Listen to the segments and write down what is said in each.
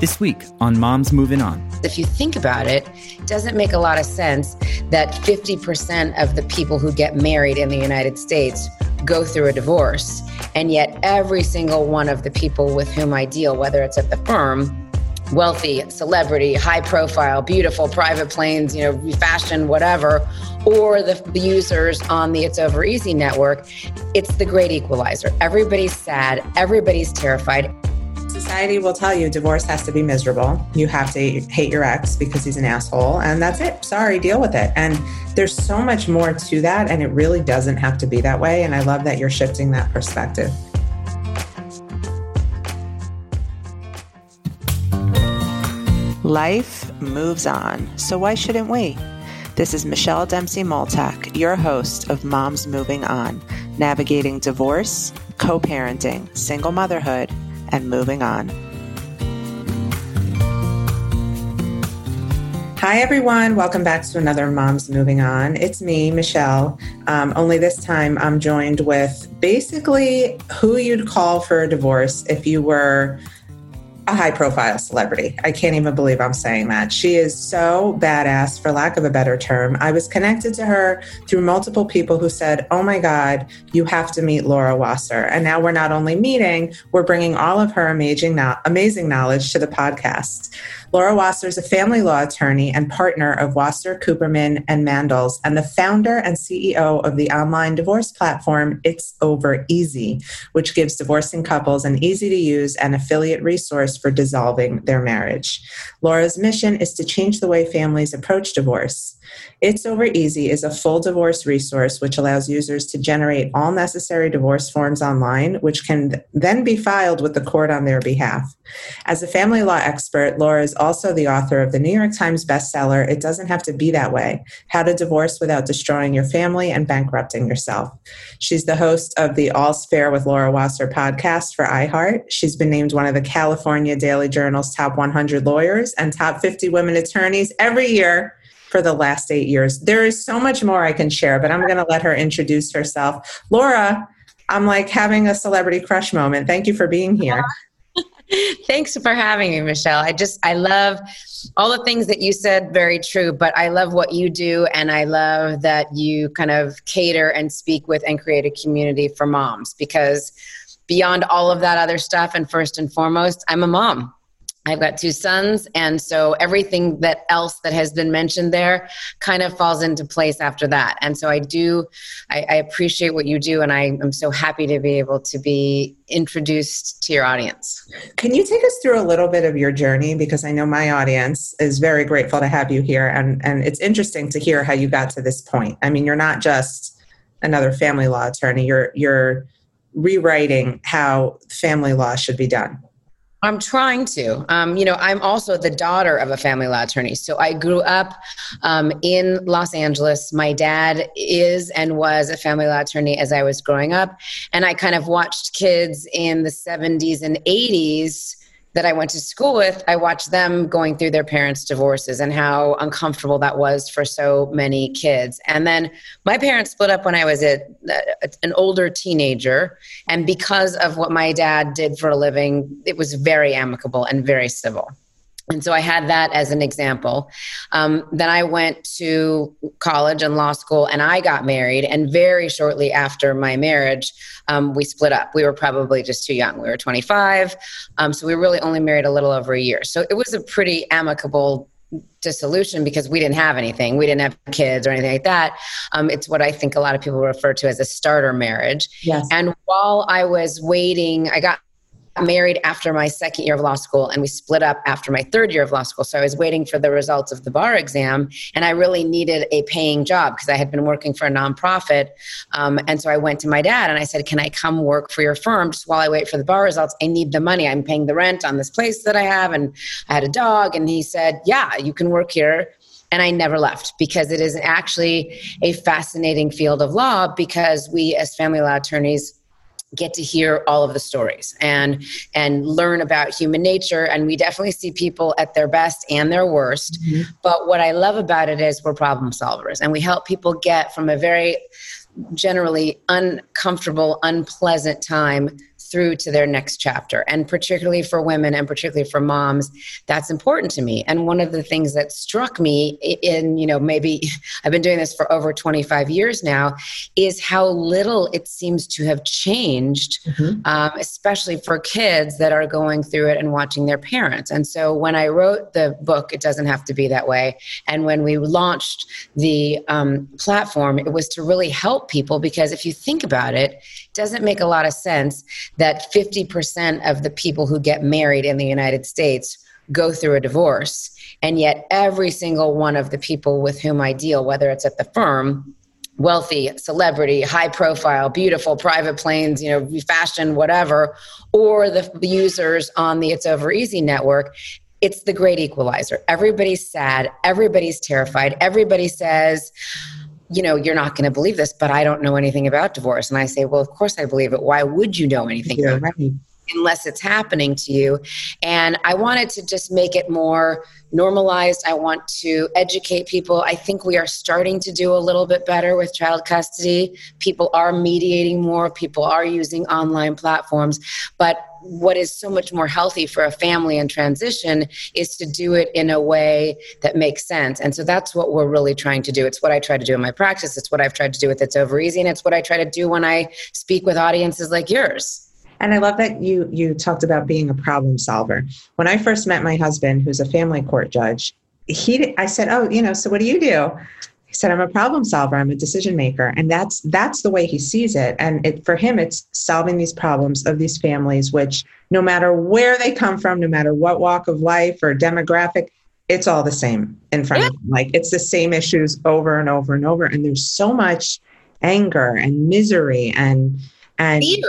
This week on Moms Moving On. If you think about it, it doesn't make a lot of sense that 50% of the people who get married in the United States go through a divorce. And yet, every single one of the people with whom I deal, whether it's at the firm, wealthy, celebrity, high profile, beautiful, private planes, you know, fashion, whatever, or the, the, users on the It's Over Easy network, it's the great equalizer. Everybody's sad, everybody's terrified. Society will tell you divorce has to be miserable. You have to hate your ex because he's an asshole, and that's it. Sorry, deal with it. And there's so much more to that, and it really doesn't have to be that way. And I love that you're shifting that perspective. Life moves on, so why shouldn't we? This is Michelle Dempsey Multack, your host of Moms Moving On, navigating divorce, co parenting, single motherhood, and moving on. Hi, everyone. Welcome back to another Moms Moving On. It's me, Michelle. Um, only this time I'm joined with basically who you'd call for a divorce if you were a high profile celebrity. I can't even believe I'm saying that. She is so badass, for lack of a better term. I was connected to her through multiple people who said, Oh my God, you have to meet Laura Wasser. And now we're not only meeting, we're bringing all of her amazing, amazing knowledge to the podcast. Laura Wasser is a family law attorney and partner of Wasser, Cooperman, and Mandles, and the founder and CEO of the online divorce platform It's Over Easy, which gives divorcing couples an easy to use and affiliate resource for dissolving their marriage. Laura's mission is to change the way families approach divorce. It's Over Easy is a full divorce resource which allows users to generate all necessary divorce forms online, which can then be filed with the court on their behalf. As a family law expert, Laura is also the author of the New York Times bestseller, It Doesn't Have to Be That Way How to Divorce Without Destroying Your Family and Bankrupting Yourself. She's the host of the All's Fair with Laura Wasser podcast for iHeart. She's been named one of the California Daily Journal's top 100 lawyers and top 50 women attorneys every year for the last eight years. There is so much more I can share, but I'm going to let her introduce herself. Laura, I'm like having a celebrity crush moment. Thank you for being here. Thanks for having me, Michelle. I just, I love all the things that you said, very true, but I love what you do. And I love that you kind of cater and speak with and create a community for moms because beyond all of that other stuff, and first and foremost, I'm a mom. I've got two sons, and so everything that else that has been mentioned there kind of falls into place after that. And so I do, I, I, appreciate what you do, and I am so happy to be able to be introduced to your audience. Can you take us through a little bit of your journey? Because I know my audience is very grateful to have you here, and and it's interesting to hear how you got to this point. I mean, you're not just another family law attorney; you're you're rewriting how family law should be done. I'm trying to. Um, you know, I'm also the daughter of a family law attorney. So I grew up um, in Los Angeles. My dad is and was a family law attorney as I was growing up. And I kind of watched kids in the 70s and 80s that I went to school with, I watched them going through their parents' divorces and how uncomfortable that was for so many kids. And then my parents split up when I was a, a, an older teenager. And because of what my dad did for a living, it was very amicable and very civil. And so I had that as an example. Um, then I went to college and law school and I got married. And very shortly after my marriage, um, we split up. We were probably just too young. We were 25. Um, so we really only married a little over a year. So it was a pretty amicable dissolution because we didn't have anything. We didn't have kids or anything like that. Um, it's what I think a lot of people refer to as a starter marriage. Yes. And while I was waiting, I got married after my second year of law school and we split up after my third year of law school. So I was waiting for the results of the bar exam and I really needed a paying job because I had been working for a nonprofit. Um, and so I went to my dad and I said, Can I come work for your firm just while I wait for the bar results? I need the money. I'm paying the rent on this place that I have and I had a dog. And he said, Yeah, you can work here and I never left because it is actually a fascinating field of law because we, as family law attorneys, get to hear all of the stories and and learn about human nature and we definitely see people at their best and their worst mm-hmm. but what i love about it is we're problem solvers and we help people get from a very generally uncomfortable unpleasant time through to their next chapter. And particularly for women and particularly for moms, that's important to me. And one of the things that struck me in, you know, maybe I've been doing this for over 25 years now, is how little it seems to have changed, mm-hmm. um, especially for kids that are going through it and watching their parents. And so when I wrote the book, It Doesn't Have to Be That Way, and when we launched the um, platform, it was to really help people because if you think about it, it doesn't make a lot of sense that 50% of the people who get married in the United States go through a divorce. And yet, every single one of the people with whom I deal, whether it's at the firm, wealthy, celebrity, high profile, beautiful, private planes, you know, fashion, whatever, or the users on the It's Over Easy network, it's the great equalizer. Everybody's sad, everybody's terrified, everybody says, you know, you're not going to believe this, but I don't know anything about divorce. And I say, well, of course I believe it. Why would you know anything yeah. about it? Unless it's happening to you. And I wanted to just make it more normalized. I want to educate people. I think we are starting to do a little bit better with child custody. People are mediating more, people are using online platforms. But what is so much more healthy for a family in transition is to do it in a way that makes sense. And so that's what we're really trying to do. It's what I try to do in my practice. It's what I've tried to do with It's Over Easy. And it's what I try to do when I speak with audiences like yours. And I love that you you talked about being a problem solver. When I first met my husband, who's a family court judge, he I said, "Oh, you know, so what do you do?" Said i'm a problem solver. I'm a decision maker. And that's that's the way he sees it. And it, for him it's solving these problems of these families which no matter where they come from no matter what walk of life or demographic it's all the same in front yeah. of them. Like it's the same issues over and over and over. And there's so much anger and misery and and fear.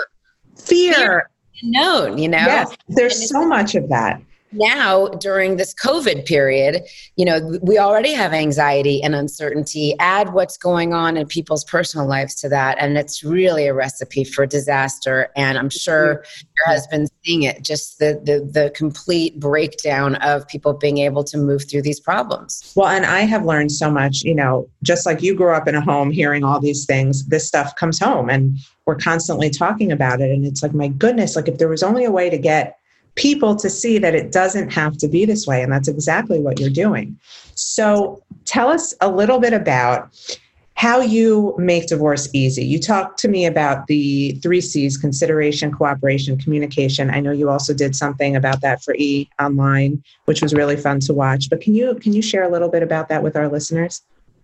fear, fear known you know? Yes. There's so much of that now during this covid period you know we already have anxiety and uncertainty. Add what's going on in people's personal lives to that and it's really a recipe for disaster. And i'm sure mm-hmm. your husband's seeing it just the, the the complete breakdown of people being able to move through these problems. Well and i have learned so much you know just like you grew up in a home hearing all these things this stuff comes home and we're constantly talking about it and it's like my goodness like if there was only a way to get people to see that it doesn't have to be this way. And that's exactly what you're doing. So tell us a little bit about how you make divorce easy. You talked to me about the three C's consideration, cooperation, communication. I know you also did something about that for E online, which was really fun to watch. But can you can you share a little bit about that with our listeners?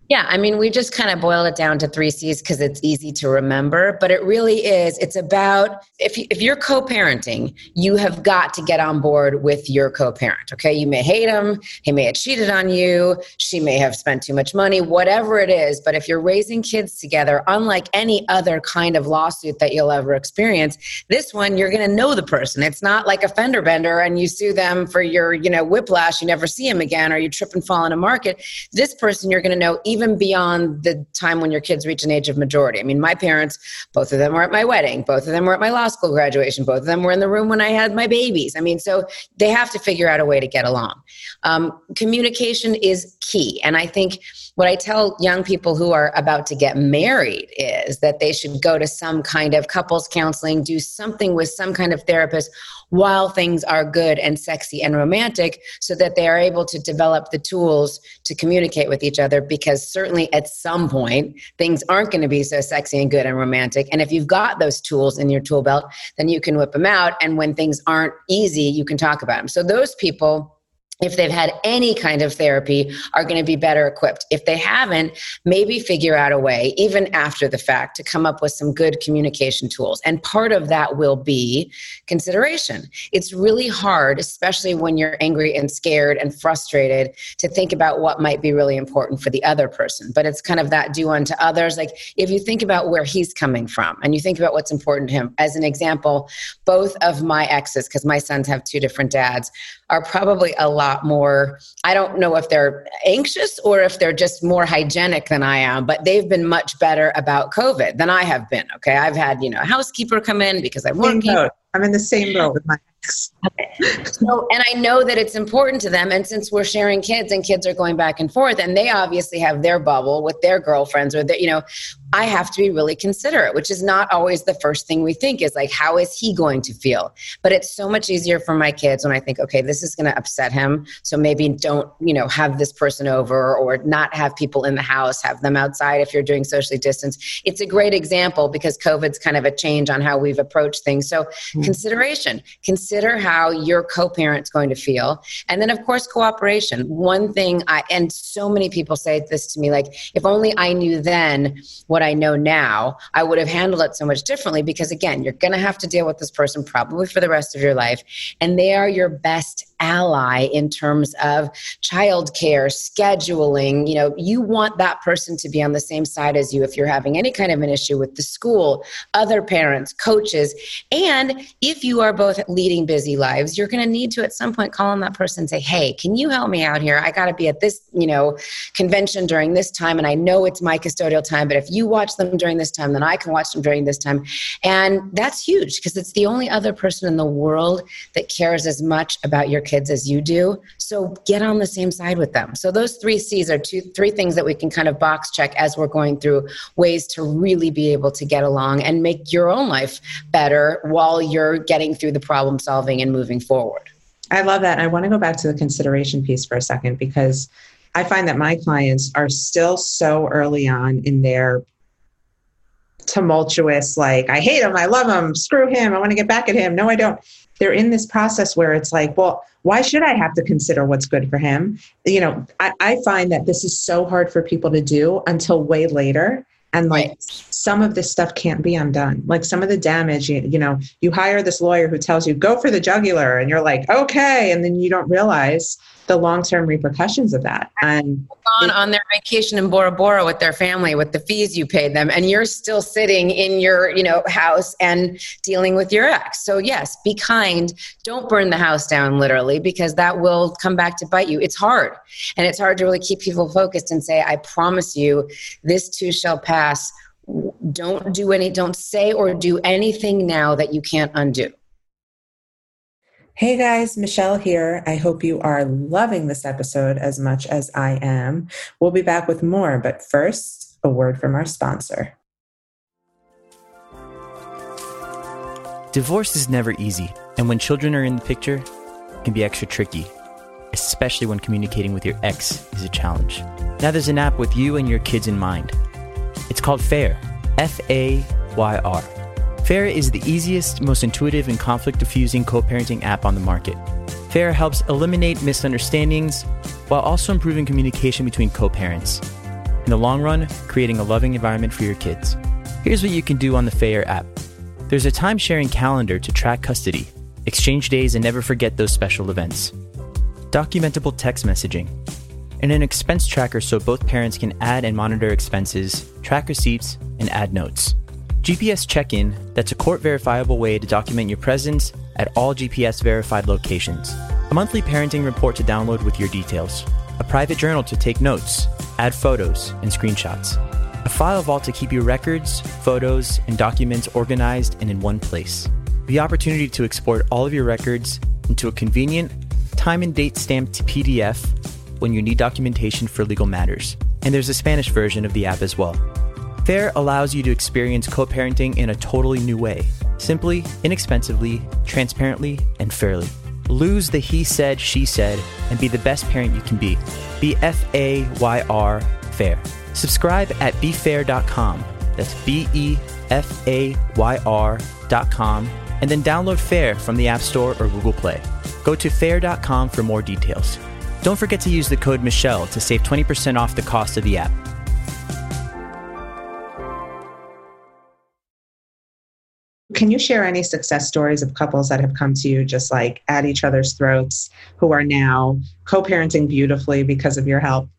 Yeah, I mean, we just kind of boiled it down to three C's because it's easy to remember, but it really is. It's about if, you, if you're co parenting, you have got to get on board with your co parent. Okay. You may hate him, he may have cheated on you, she may have spent too much money, whatever it is. But if you're raising kids together, unlike any other kind of lawsuit that you'll ever experience, this one, you're going to know the person. It's not like a fender bender and you sue them for your, you know, whiplash, you never see him again, or you trip and fall in a market. This person, you're going to know even beyond the time when your kids reach an age of majority. I mean, my parents, both of them were at my wedding, both of them were at my law school graduation, both of them were in the room when I had my babies. I mean, so they have to figure out a way to get along. Um, communication is key. And I think what I tell young people who are about to get married is that they should go to some kind of couples counseling, do something with some kind of therapist while things are good and sexy and romantic so that they are able to develop the tools to communicate with each other because certainly at some point things aren't going to be so sexy and good and romantic. And if you've got those tools in your tool belt then you can whip them out. And when things aren't easy you can talk about them so those people if they've had any kind of therapy, are going to be better equipped. If they haven't, maybe figure out a way, even after the fact, to come up with some good communication tools. And part of that will be consideration. It's really hard, especially when you're angry and scared and frustrated, to think about what might be really important for the other person. But it's kind of that do unto others. Like if you think about where he's coming from and you think about what's important to him, as an example, both of my exes, because my sons have two different dads, are probably a lot more i don't know if they're anxious or if they're just more hygienic than i am but they've been much better about covid than i have been okay? I've had you know a housekeeper come in because i'm working. i'm in the same boat with my so, and I know that it's important to them. And since we're sharing kids and kids are going back and forth, and they obviously have their bubble with their girlfriends or their, you know, I have to be really considerate, which is not always the first thing we think is like, how is he going to feel? But it's so much easier for my kids when I think, okay, this is going to upset him. So maybe don't, you know, have this person over or not have people in the house, have them outside if you're doing socially distance. It's a great example because COVID's kind of a change on how we've approached things. So mm-hmm. consideration, consider how your co-parent's going to feel. And then of course, cooperation. One thing I, and so many people say this to me, like, if only I knew then what I know now, I would have handled it so much differently because, again, you're going to have to deal with this person probably for the rest of your life. And they are your best ally in terms of childcare, scheduling. You know, you want that person to be on the same side as you if you're having any kind of an issue with the school, other parents, coaches. And if you are both leading busy lives, you're going to need to at some point call on that person and say, hey, can you help me out here? I got to be at this, you know, convention during this time. And I know it's my custodial time, but if you watch them during this time, then I can watch them during this time. And that's huge because it's the only other person in the world that cares as much about your kids as you do. So get on the same side with them. So those three C's are two, three things that we can kind of box check as we're going through ways to really be able to get along and make your own life better while you're getting through the problem solving and moving forward. I love that. I want to go back to the consideration piece for a second because I find that my clients are still so early on in their tumultuous, like, I hate him, I love him, screw him, I want to get back at him. No, I don't. They're in this process where it's like, well, why should I have to consider what's good for him? You know, I, I find that this is so hard for people to do until way later. And like right. some of this stuff can't be undone. Like some of the damage, you, you know, you hire this lawyer who tells you, go for the jugular, and you're like, okay. And then you don't realize the long-term repercussions of that. And gone on their vacation in bora bora with their family with the fees you paid them and you're still sitting in your you know house and dealing with your ex. So yes be kind. Don't burn the house down literally because that will come back to bite you. It's hard and it's hard to really keep people focused and say i promise you this too shall pass. Don't do any don't say or do anything now that you can't undo Hey guys, Michelle here. I hope you are loving this episode as much as I am. We'll be back with more, but first, a word from our sponsor. Divorce is never easy, and when children are in the picture, it can be extra tricky, especially when communicating with your ex is a challenge. Now there's an app with you and your kids in mind. It's called FAYR, F A Y R. FAYR is the easiest, most intuitive, and conflict diffusing co parenting app on the market. FAYR helps eliminate misunderstandings while also improving communication between co parents. In the long run, creating a loving environment for your kids. Here's what you can do on the FAYR app there's a time sharing calendar to track custody, exchange days, and never forget those special events, documentable text messaging, and an expense tracker so both parents can add and monitor expenses, track receipts, and add notes. GPS check in that's a court verifiable way to document your presence at all GPS verified locations. A monthly parenting report to download with your details. A private journal to take notes, add photos, and screenshots. A file vault to keep your records, photos, and documents organized and in one place. The opportunity to export all of your records into a convenient, time and date stamped PDF when you need documentation for legal matters. And there's a Spanish version of the app as well. FAYR allows you to experience co parenting in a totally new way simply, inexpensively, transparently, and fairly. Lose the he said, she said, and be the best parent you can be. Be F A Y R FAYR. Subscribe at befayr.com. That's B E F A Y R.com. And then download FAYR from the App Store or Google Play. Go to fayr.com for more details. Don't forget to use the code Michelle to save 20% off the cost of the app. Can you share any success stories of couples that have come to you just like at each other's throats who are now co parenting beautifully because of your help?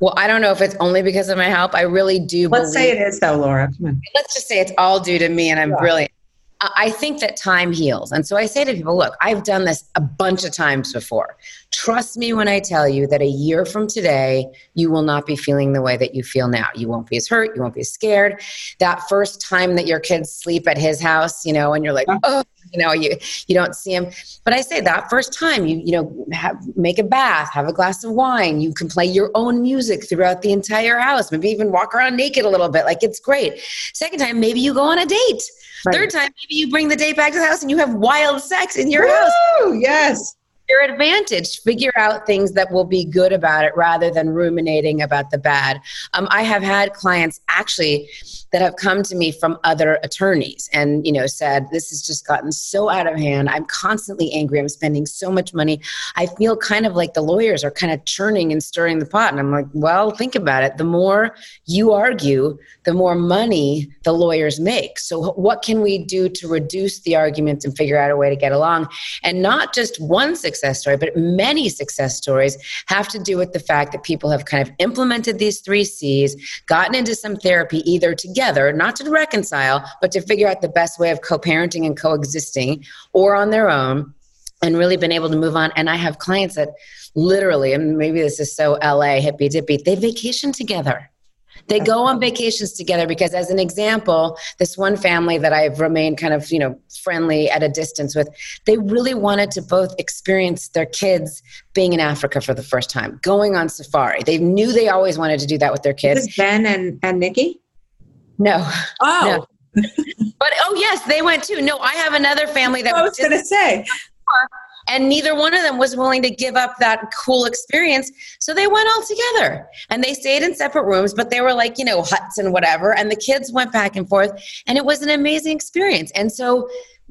Well, I don't know if it's only because of my help. I really do. Let's say it is, though, Laura. Come on. Let's just say it's all due to me and I'm yeah. brilliant. I think that time heals. And so I say to people, look, I've done this a bunch of times before. Trust me when I tell you that a year from today, you will not be feeling the way that you feel now. You won't be as hurt. You won't be as scared. That first time that your kids sleep at his house, you know, and you're like, oh, you know you you don't see him. but i say that first time you you know have, make a bath have a glass of wine you can play your own music throughout the entire house maybe even walk around naked a little bit like it's great second time maybe you go on a date right. third time maybe you bring the date back to the house and you have wild sex in your Woo! house yes your advantage. Figure out things that will be good about it rather than ruminating about the bad. Um, I have had clients actually that have come to me from other attorneys and you know said this has just gotten so out of hand. I'm constantly angry. I'm spending so much money. I feel kind of like the lawyers are kind of churning and stirring the pot. And i'm like well think about it. The more you argue the more money the lawyers make. So what can we do to reduce the arguments and figure out a way to get along? And not just one success story but many success stories have to do with the fact that people have kind of implemented these three c's gotten into some therapy either together together, not to reconcile, but to figure out the best way of co parenting and coexisting or on their own and really been able to move on. And I have clients that literally, and maybe this is so LA, hippy dippy, they vacation together. They go on vacations together because, as an example, this one family that I've remained kind of, you know, friendly at a distance with, they really wanted to both experience their kids being in Africa for the first time, going on safari. They knew they always wanted to do that with their kids. Ben and, and Nikki? No. Oh. No. but oh yes, they went too. No, I have another family that I was going to say. And neither one of them was willing to give up that cool experience. So they went all together and they stayed in separate rooms, but they were like, you know, huts and whatever. And the kids went back and forth. And it was an amazing experience. And so,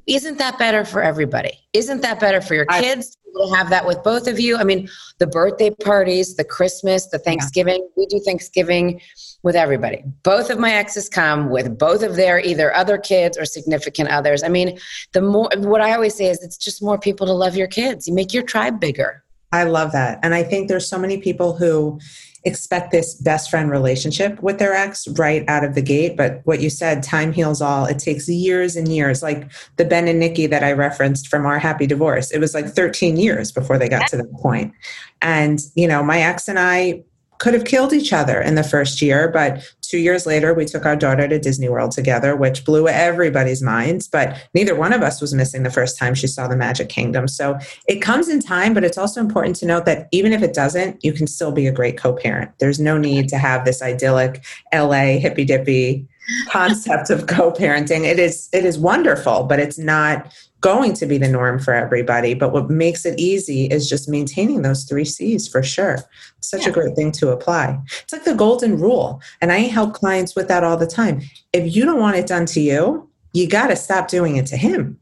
isn't that better for everybody? Isn't that better for your kids? to have that with both of you. I mean, the birthday parties, the Christmas, the Thanksgiving. Yeah. We do Thanksgiving with everybody. Both of my exes come with both of their either other kids or significant others. I mean, the more what I always say is it's just more people to love your kids. You make your tribe bigger. I love that. And I think there's so many people who expect this best friend relationship with their ex right out of the gate. But what you said, time heals all. It takes years and years. Like the Ben and Nikki that I referenced from our happy divorce, it was like 13 years before they got to that point. And, you know, my ex and I could have killed each other in the first year, but two years later, we took our daughter to Disney World together, which blew everybody's minds. But neither one of us was missing the first time she saw the Magic Kingdom. So it comes in time, but it's also important to note that even if it doesn't, you can still be a great co parent. There's no need to have this idyllic LA hippy dippy concept of co-parenting it is it is wonderful but it's not going to be the norm for everybody. But what makes it easy is just maintaining those three C's for sure. Such yeah. a great thing to apply. It's like the golden rule. And I help clients with that all the time. If you don't want it done to you, you got to stop doing it to him.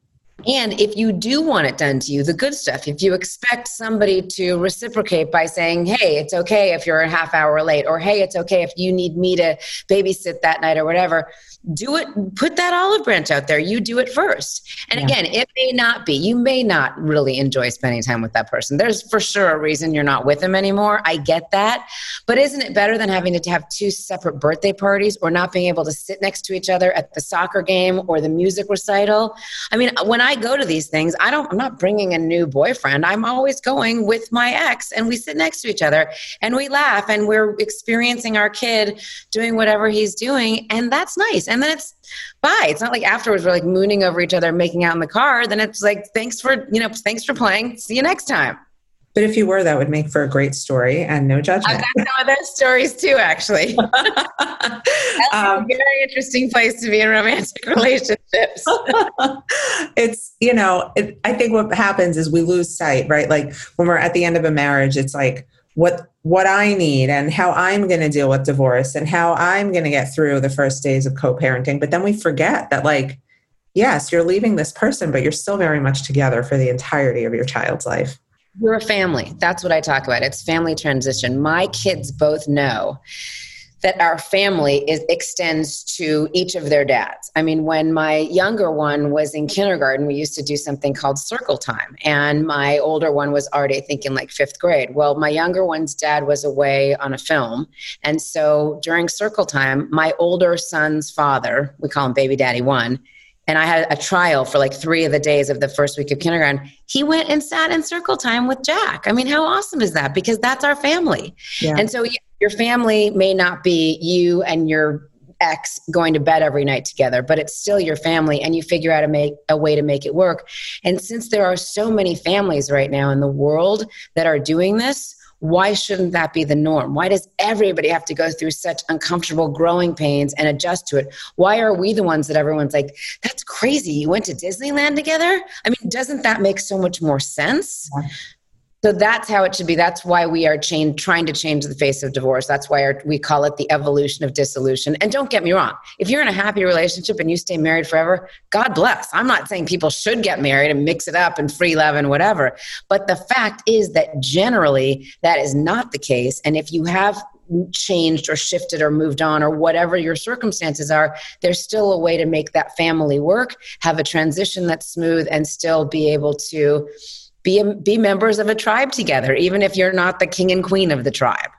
And if you do want it done to you, the good stuff, if you expect somebody to reciprocate by saying, hey, it's okay if you're a half hour late, or hey, it's okay if you need me to babysit that night or whatever, do it put that olive branch out there. You do it first. And yeah. again it may not be you may not really enjoy spending time with that person. There's for sure a reason you're not with them anymore. I get that. But isn't it better than having to have two separate birthday parties or not being able to sit next to each other at the soccer game or the music recital? I mean when i go to these things i don't i'm not bringing a new boyfriend i'm always going with my ex and we sit next to each other and we laugh and we're experiencing our kid doing whatever he's doing and that's nice and then it's bye. It's not like afterwards we're like mooning over each other, making out in the car. Then it's like, thanks for, you know, thanks for playing. See you next time. But if you were, that would make for a great story and no judgment. I've got some of those stories too, actually. That's um, a very interesting place to be in romantic relationships. it's, you know, it, I think what happens is we lose sight, right? Like when we're at the end of a marriage, it's like, what what I need and how I'm going to deal with divorce and how I'm going to get through the first days of co-parenting. But then we forget that like yes, you're leaving this person, but you're still very much together for the entirety of your child's life. You're a family. That's what I talk about. It's family transition. My kids both know that our family is, extends to each of their dads. I mean, when my younger one was in kindergarten, we used to do something called circle time, and my older one was already, I think, in like fifth grade. Well, my younger one's dad was away on a film, and so during circle time, my older son's father, we call him Baby Daddy One, and I had a trial for like three of the days of the first week of kindergarten. He went and sat in circle time with Jack. I mean, how awesome is that? Because that's our family. Yeah. And so your family may not be you and your ex going to bed every night together, but it's still your family and you figure out a, make, a way to make it work. And since there are so many families right now in the world that are doing this, why shouldn't that be the norm? Why does everybody have to go through such uncomfortable growing pains and adjust to it? Why are we the ones that everyone's like, that's crazy? You went to Disneyland together? I mean, doesn't that make so much more sense? So that's how it should be. That's why we are trying to change the face of divorce. That's why our, we call it the evolution of dissolution. And don't get me wrong, if you're in a happy relationship and you stay married forever, God bless. I'm not saying people should get married and mix it up and free love and whatever. But the fact is that generally that is not the case. And if you have changed or shifted or moved on or whatever your circumstances are, there's still a way to make that family work, have a transition that's smooth, and still be able to be be members of a tribe together even if you're not the king and queen of the tribe.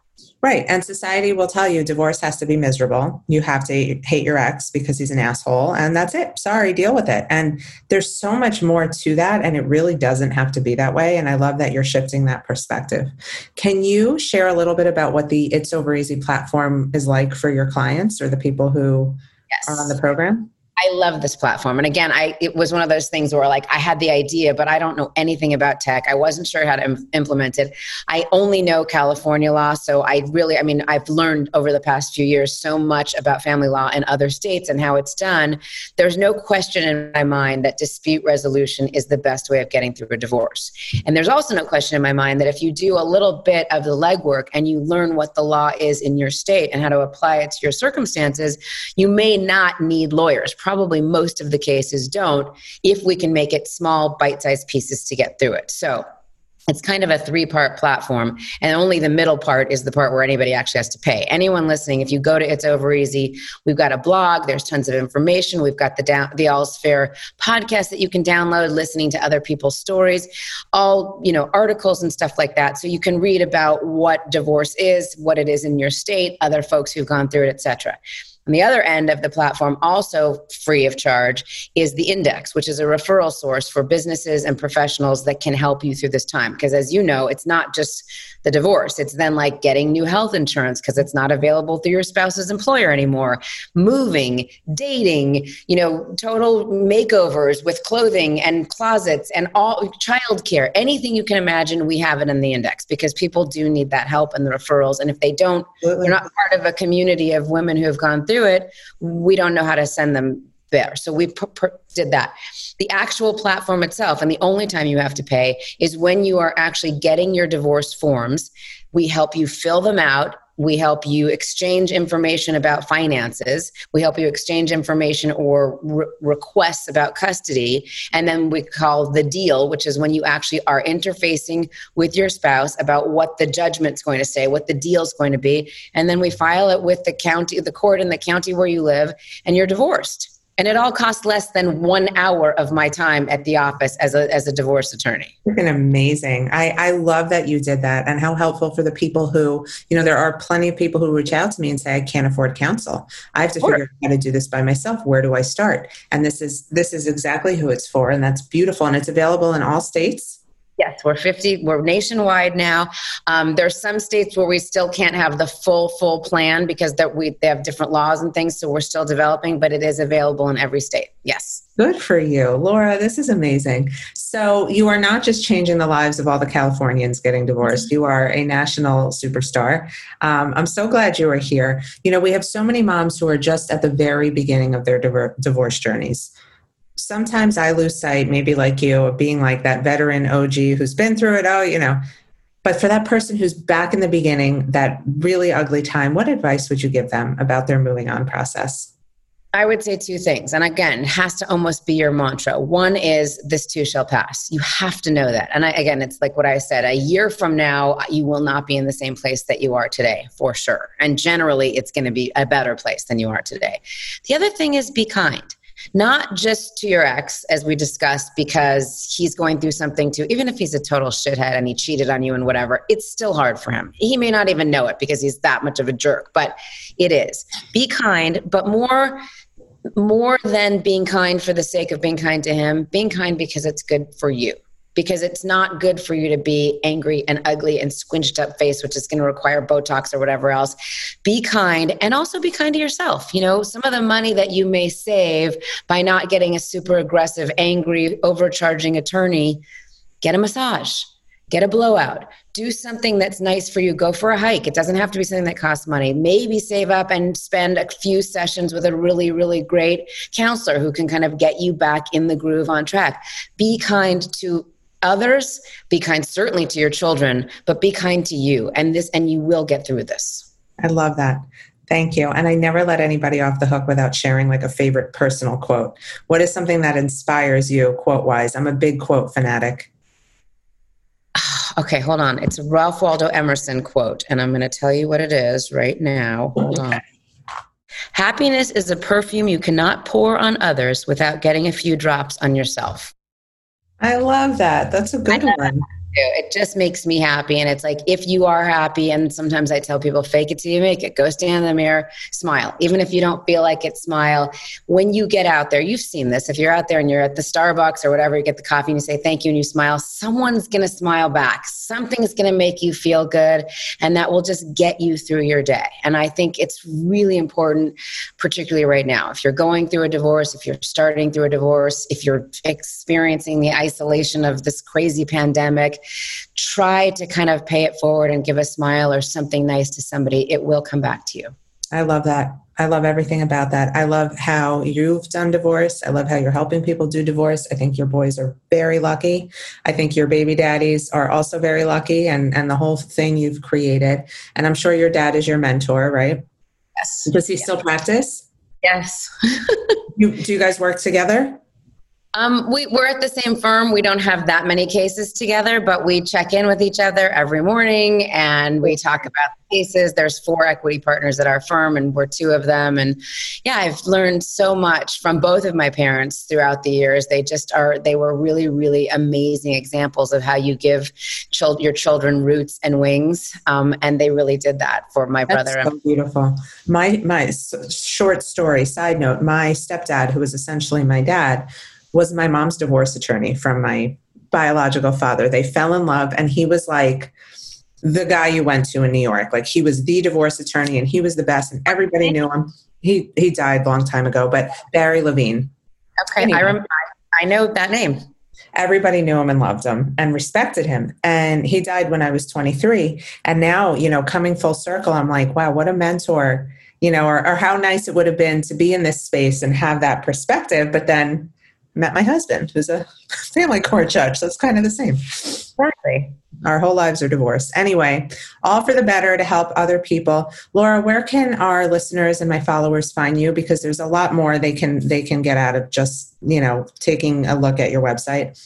Right. And society will tell you divorce has to be miserable. You have to hate your ex because he's an asshole and that's it. Sorry deal with it. And there's so much more to that and it really doesn't have to be that way and i love that you're shifting that perspective. Can you share a little bit about what the it's over easy platform is like for your clients or the people who yes. are on the program I love this platform. And again, I it was one of those things where like I had the idea, but I don't know anything about tech. I wasn't sure how to Im- implement it. I only know California law, so I really I mean, I've learned over the past few years so much about family law in other states and how it's done. There's no question in my mind that dispute resolution is the best way of getting through a divorce. And there's also no question in my mind that if you do a little bit of the legwork and you learn what the law is in your state and how to apply it to your circumstances, you may not need lawyers probably most of the cases don't if we can make it small bite-sized pieces to get through it. So it's kind of a three part platform and only the middle part is the part where anybody actually has to pay. Anyone listening if you go to it's over easy we've got a blog there's tons of information we've got the down the all's fair podcast that you can download listening to other people's stories all you know articles and stuff like that. So you can read about what divorce is what it is in your state other folks who've gone through it etc on the other end of the platform, also free of charge, is the index, which is a referral source for businesses and professionals that can help you through this time. Because as you know, it's not just the divorce. It's then like getting new health insurance because it's not available through your spouse's employer anymore, moving, dating, you know, total makeovers with clothing and closets and all childcare, anything you can imagine, we have it in the index because people do need that help and the referrals. And if they don't, they're not part of a community of women who have gone through it, we don't know how to send them there. So we did that. The actual platform itself, and the only time you have to pay is when you are actually getting your divorce forms. We help you fill them out. We help you exchange information about finances. We help you exchange information or re- requests about custody. And then we call the deal, which is when you actually are interfacing with your spouse about what the judgment's going to say, what the deal's going to be. And then we file it with the county, the court in the county where you live, and you're divorced and it all costs less than one hour of my time at the office as a, as a divorce attorney. Freaking amazing. I, I love that you did that and how helpful for the people who, you know, there are plenty of people who reach out to me and say, I can't afford counsel. I have to figure out how to do this by myself. Where do I start? And this is, this is exactly who it's for. And that's beautiful. And it's available in all states. Yes, we're 50, we're nationwide now. Um, there's some states where we still can't have the full, full plan because that we, they have different laws and things. So we're still developing, but it is available in every state. Yes. Good for you. Laura, this is amazing. So you are not just changing the lives of all the Californians getting divorced. You are a national superstar. Um, I'm so glad you are here. You know, we have so many moms who are just at the very beginning of their divorce journeys sometimes I lose sight, maybe like you, of being like that veteran OG who's been through it. Oh, you know. But for that person who's back in the beginning, that really ugly time, what advice would you give them about their moving on process? I would say two things. And again, has to almost be your mantra. One is this too shall pass. You have to know that. And I, again, it's like what I said a year from now, you will not be in the same place that you are today, for sure. And generally, it's going to be a better place than you are today. The other thing is be kind not just to your ex, as we discussed, because he's going through something too, even if he's a total shithead and he cheated on you and whatever, it's still hard for him. He may not even know it because he's that much of a jerk, but it is. Be kind, but more more than being kind for the sake of being kind to him, being kind because it's good for you because it's not good for you to be angry and ugly and squinched up face, which is going to require Botox or whatever else. Be kind and also be kind to yourself. You know, some of the money that you may save by not getting a super aggressive, angry, overcharging attorney, get a massage, get a blowout, do something that's nice for you. Go for a hike. It doesn't have to be something that costs money. Maybe save up and spend a few sessions with a really, really great counselor who can kind of get you back in the groove on track. Be kind to others be kind certainly to your children but be kind to you and this and you will get through this. I love that. Thank you. And i never let anybody off the hook without sharing like a favorite personal quote. What is something that inspires you quote wise i'm a big quote fanatic. Okay hold on. It's a ralph waldo emerson quote and i'm going to tell you what it is right now. Hold okay. on. Happiness is a perfume you cannot pour on others without getting a few drops on yourself I love that. That's a good one. It just makes me happy. And it's like, if you are happy, and sometimes I tell people, fake it till you make it. Go stand in the mirror, smile. Even if you don't feel like it, smile. When you get out there, you've seen this. If you're out there and you're at the Starbucks or whatever, you get the coffee and you say thank you and you smile, someone's going to smile back. Something's going to make you feel good. And that will just get you through your day. And I think it's really important, particularly right now. If you're going through a divorce, if you're starting through a divorce, if you're experiencing the isolation of this crazy pandemic, try to kind of pay it forward and give a smile or something nice to somebody. It will come back to you. I love that. I love everything about that. I love how you've done divorce. I love how you're helping people do divorce. I think your boys are very lucky. I think your baby daddies are also very lucky and, and the whole thing you've created. And I'm sure your dad is your mentor, right? Yes. Does he still practice? Yes. you, do you guys work together? Um, we, we're at the same firm. We don't have that many cases together, but we check in with each other every morning and we talk about cases. There's four equity partners at our firm, and we're two of them. And yeah, I've learned so much from both of my parents throughout the years. They just are, they were really, really amazing examples of how you give chil- your children roots and wings. Um, and they really did that for my That's brother. So beautiful. My, my short story, side note, my stepdad, who was essentially my dad, was my mom's divorce attorney from my biological father. They fell in love, and he was like the guy you went to in New York. Like he was the divorce attorney, and he was the best, and everybody knew him. He he died a long time ago, but Barry Levine. Okay, anyway, I remember. I know that name. Everybody knew him and loved him and respected him. And he died when I was 23. And now, you know, coming full circle, I'm like, wow, what a mentor, you know, or, or how nice it would have been to be in this space and have that perspective. But then met my husband, who's a family court judge. So it's kind of the same. Exactly. Our whole lives are divorced. Anyway, all for the better to help other people. Laura, where can our listeners and my followers find you? Because there's a lot more they can they can get out of just, you know, taking a look at your website.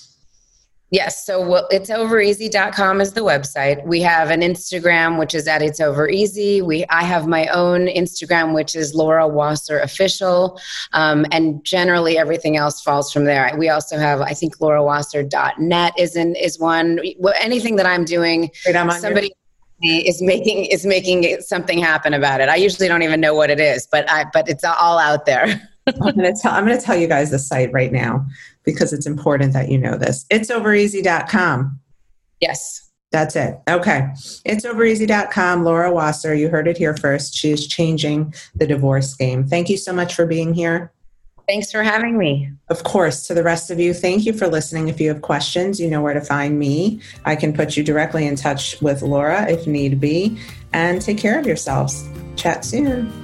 Yes, so well, it's overeasy.com is the website. We have an Instagram which is at it's over easy. We I have my own Instagram which is Laura Wasser official, um, and generally everything else falls from there. We also have I think laurawasser.net is in is one. Well, anything that I'm doing, I'm somebody. is making is making something happen about it. I usually don't even know what it is, but I but it's all out there. I'm going to tell I'm going to tell you guys the site right now because it's important that you know this. It's overeasy.com. Yes. That's it. Okay. It's overeasy.com. Laura Wasser, you heard it here first. She is changing the divorce game. Thank you so much for being here. Thanks for having me. Of course. To the rest of you, thank you for listening. If you have questions, you know where to find me. I can put you directly in touch with Laura if need be. And take care of yourselves. Chat soon.